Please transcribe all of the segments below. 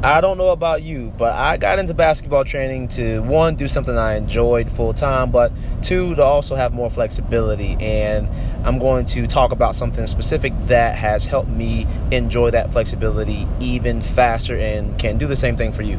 I don't know about you, but I got into basketball training to one, do something I enjoyed full time, but two, to also have more flexibility. And I'm going to talk about something specific that has helped me enjoy that flexibility even faster and can do the same thing for you.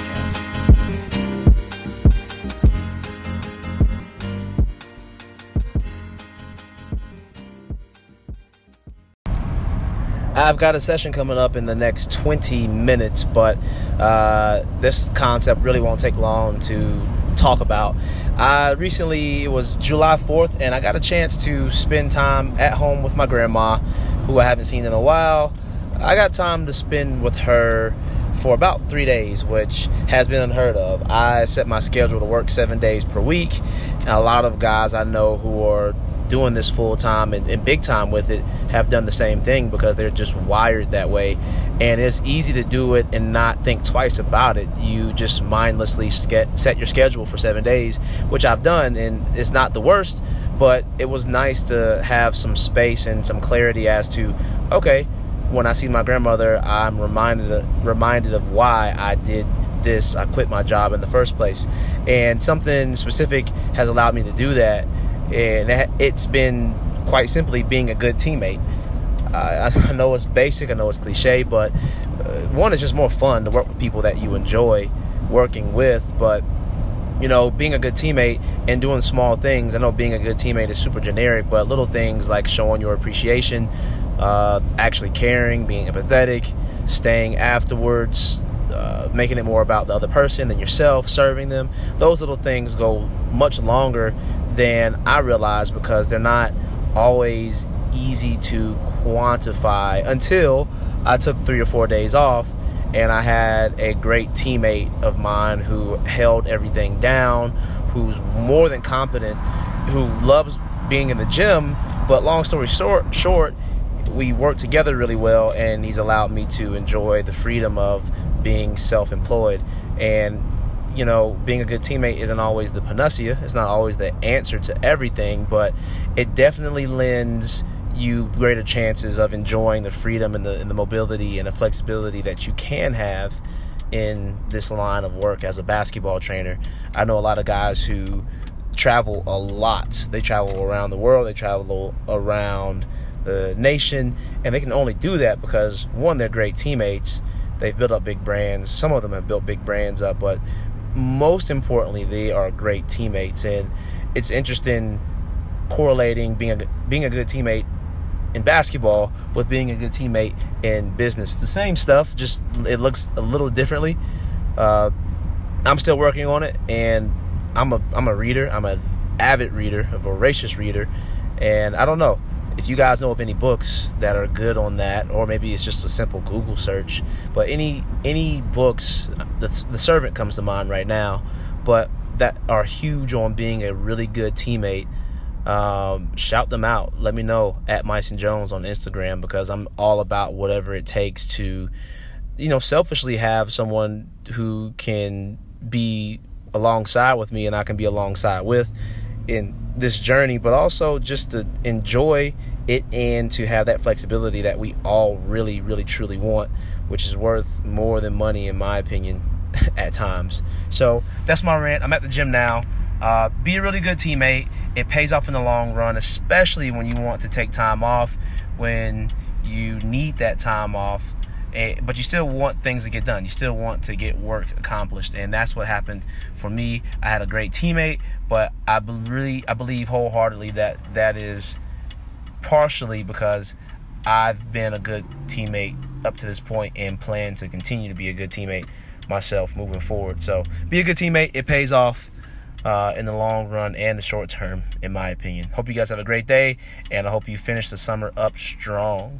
I've got a session coming up in the next 20 minutes, but uh, this concept really won't take long to talk about. I recently, it was July 4th, and I got a chance to spend time at home with my grandma, who I haven't seen in a while. I got time to spend with her for about three days, which has been unheard of. I set my schedule to work seven days per week, and a lot of guys I know who are doing this full time and, and, big time with it have done the same thing because they're just wired that way. And it's easy to do it and not think twice about it. You just mindlessly set your schedule for seven days, which I've done, and it's not the worst, but it was nice to have some space and some clarity as to, okay, when I see my grandmother, I'm reminded of, reminded of why I did this. I quit my job in the first place, and something specific has allowed me to do that and it's been quite simply being a good teammate. I know it's basic, I know it's cliche, but uh, one is just more fun to work with people that you enjoy working with. But you know, being a good teammate and doing small things. I know being a good teammate is super generic, but little things like showing your appreciation, uh, actually caring, being empathetic, staying afterwards, uh, making it more about the other person than yourself, serving them. Those little things go much longer than I realize because they're not always easy to quantify until I took three or four days off and I had a great teammate of mine who held everything down, who's more than competent, who loves being in the gym. But long story short, short, we work together really well, and he's allowed me to enjoy the freedom of being self-employed. And you know, being a good teammate isn't always the panacea. It's not always the answer to everything, but it definitely lends you greater chances of enjoying the freedom and the, and the mobility and the flexibility that you can have in this line of work as a basketball trainer. I know a lot of guys who travel a lot. They travel around the world, they travel around the nation, and they can only do that because one, they're great teammates. They've built up big brands. Some of them have built big brands up, but most importantly, they are great teammates, and it's interesting correlating being a, being a good teammate in basketball with being a good teammate in business. the same stuff, just it looks a little differently. Uh, I'm still working on it, and I'm a I'm a reader. I'm an avid reader, a voracious reader, and I don't know if you guys know of any books that are good on that or maybe it's just a simple google search but any any books the, the servant comes to mind right now but that are huge on being a really good teammate um, shout them out. Let me know at Myson Jones on Instagram because I'm all about whatever it takes to you know selfishly have someone who can be alongside with me and I can be alongside with in this journey, but also just to enjoy it and to have that flexibility that we all really, really, truly want, which is worth more than money, in my opinion, at times. So that's my rant. I'm at the gym now. Uh, be a really good teammate. It pays off in the long run, especially when you want to take time off, when you need that time off and, but you still want things to get done. You still want to get work accomplished, and that's what happened for me. I had a great teammate, but I really, I believe wholeheartedly that that is partially because I've been a good teammate up to this point and plan to continue to be a good teammate myself moving forward. So be a good teammate. It pays off. Uh, in the long run and the short term, in my opinion. Hope you guys have a great day, and I hope you finish the summer up strong.